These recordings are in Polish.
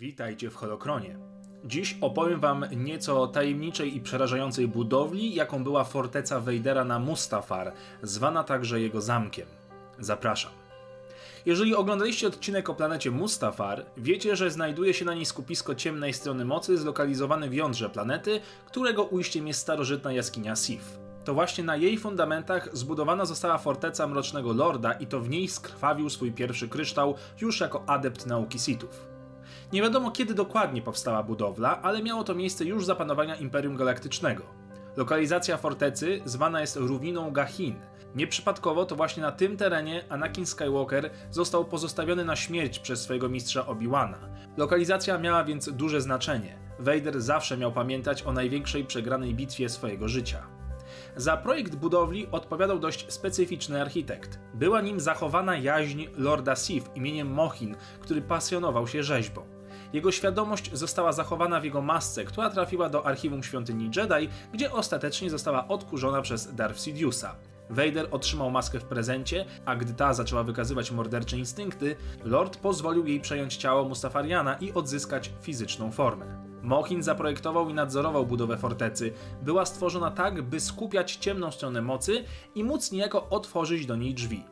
Witajcie w Holokronie. Dziś opowiem wam nieco o tajemniczej i przerażającej budowli, jaką była forteca Wejdera na Mustafar, zwana także jego zamkiem. Zapraszam. Jeżeli oglądaliście odcinek o planecie Mustafar, wiecie, że znajduje się na niej skupisko ciemnej strony mocy zlokalizowane w jądrze planety, którego ujściem jest starożytna jaskinia Sif. To właśnie na jej fundamentach zbudowana została forteca Mrocznego Lorda i to w niej skrwawił swój pierwszy kryształ już jako adept nauki Sithów. Nie wiadomo kiedy dokładnie powstała budowla, ale miało to miejsce już za panowania Imperium Galaktycznego. Lokalizacja fortecy zwana jest równiną Gahin. Nieprzypadkowo to właśnie na tym terenie Anakin Skywalker został pozostawiony na śmierć przez swojego mistrza Obi-Wana. Lokalizacja miała więc duże znaczenie. Vader zawsze miał pamiętać o największej przegranej bitwie swojego życia. Za projekt budowli odpowiadał dość specyficzny architekt. Była nim zachowana jaźń Lorda Sith imieniem Mochin, który pasjonował się rzeźbą. Jego świadomość została zachowana w jego masce, która trafiła do archiwum świątyni Jedi, gdzie ostatecznie została odkurzona przez Darth Sidiousa. Vader otrzymał maskę w prezencie, a gdy ta zaczęła wykazywać mordercze instynkty, Lord pozwolił jej przejąć ciało Mustafariana i odzyskać fizyczną formę. Mochin zaprojektował i nadzorował budowę fortecy. Była stworzona tak, by skupiać ciemną stronę mocy i móc niejako otworzyć do niej drzwi.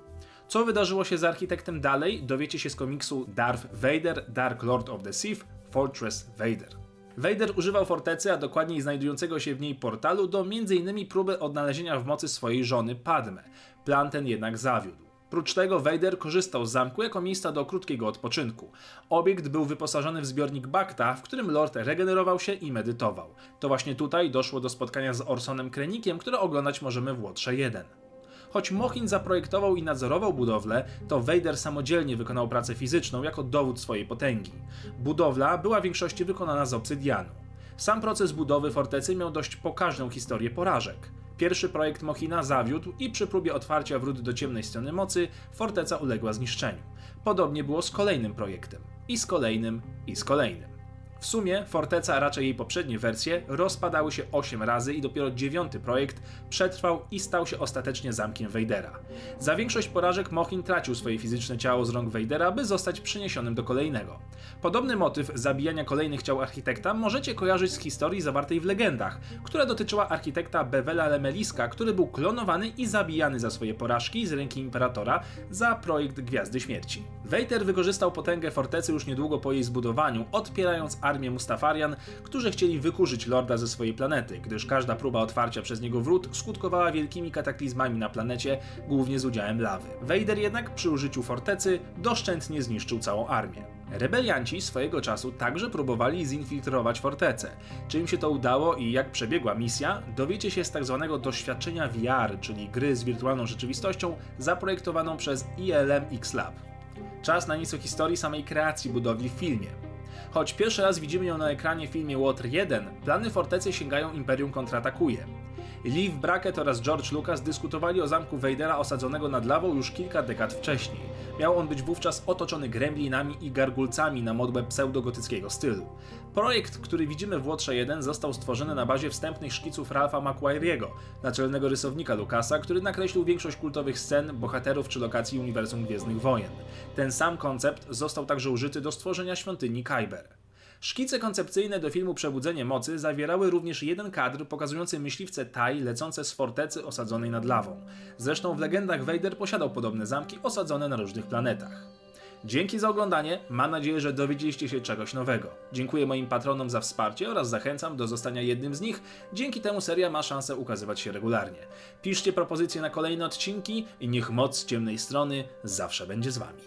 Co wydarzyło się z architektem dalej, dowiecie się z komiksu Darth Vader, Dark Lord of the Sith, Fortress Vader. Vader używał fortecy, a dokładniej znajdującego się w niej portalu do m.in. próby odnalezienia w mocy swojej żony Padme. Plan ten jednak zawiódł. Prócz tego Vader korzystał z zamku jako miejsca do krótkiego odpoczynku. Obiekt był wyposażony w zbiornik Bakta, w którym Lord regenerował się i medytował. To właśnie tutaj doszło do spotkania z Orsonem Krenikiem, które oglądać możemy w Łotrze 1. Choć Mochin zaprojektował i nadzorował budowlę, to Vader samodzielnie wykonał pracę fizyczną jako dowód swojej potęgi. Budowla była w większości wykonana z obsydianu. Sam proces budowy fortecy miał dość pokaźną historię porażek. Pierwszy projekt Mochina zawiódł i przy próbie otwarcia wrót do ciemnej strony mocy forteca uległa zniszczeniu. Podobnie było z kolejnym projektem. I z kolejnym, i z kolejnym. W sumie forteca, a raczej jej poprzednie wersje, rozpadały się 8 razy i dopiero dziewiąty projekt przetrwał i stał się ostatecznie zamkiem Vadera. Za większość porażek Mochin tracił swoje fizyczne ciało z rąk Vadera, by zostać przyniesionym do kolejnego. Podobny motyw zabijania kolejnych ciał architekta możecie kojarzyć z historii zawartej w legendach, która dotyczyła architekta Bevela Lemeliska, który był klonowany i zabijany za swoje porażki z ręki Imperatora za projekt Gwiazdy Śmierci. Vader wykorzystał potęgę fortecy już niedługo po jej zbudowaniu, odpierając armię Mustafarian, którzy chcieli wykurzyć Lorda ze swojej planety, gdyż każda próba otwarcia przez niego wrót skutkowała wielkimi kataklizmami na planecie, głównie z udziałem lawy. Vader jednak przy użyciu fortecy doszczętnie zniszczył całą armię. Rebelianci swojego czasu także próbowali zinfiltrować fortecę. Czy im się to udało i jak przebiegła misja, dowiecie się z tak zwanego doświadczenia VR, czyli gry z wirtualną rzeczywistością zaprojektowaną przez ILM X Lab. Czas na nieco historii samej kreacji budowli w filmie. Choć pierwszy raz widzimy ją na ekranie w filmie Water 1, plany fortecy sięgają Imperium kontratakuje. Liv Brackett oraz George Lucas dyskutowali o zamku Vadera osadzonego nad lawą już kilka dekad wcześniej. Miał on być wówczas otoczony gremlinami i gargulcami na modłę pseudogotyckiego stylu. Projekt, który widzimy w Łotrze 1 został stworzony na bazie wstępnych szkiców Ralpha McQuarriego, naczelnego rysownika Lucasa, który nakreślił większość kultowych scen, bohaterów czy lokacji uniwersum Gwiezdnych Wojen. Ten sam koncept został także użyty do stworzenia świątyni Kyber. Szkice koncepcyjne do filmu Przebudzenie Mocy zawierały również jeden kadr pokazujący myśliwce Tai lecące z fortecy osadzonej nad lawą. Zresztą w legendach Vader posiadał podobne zamki osadzone na różnych planetach. Dzięki za oglądanie, mam nadzieję, że dowiedzieliście się czegoś nowego. Dziękuję moim patronom za wsparcie oraz zachęcam do zostania jednym z nich, dzięki temu seria ma szansę ukazywać się regularnie. Piszcie propozycje na kolejne odcinki i niech moc ciemnej strony zawsze będzie z wami.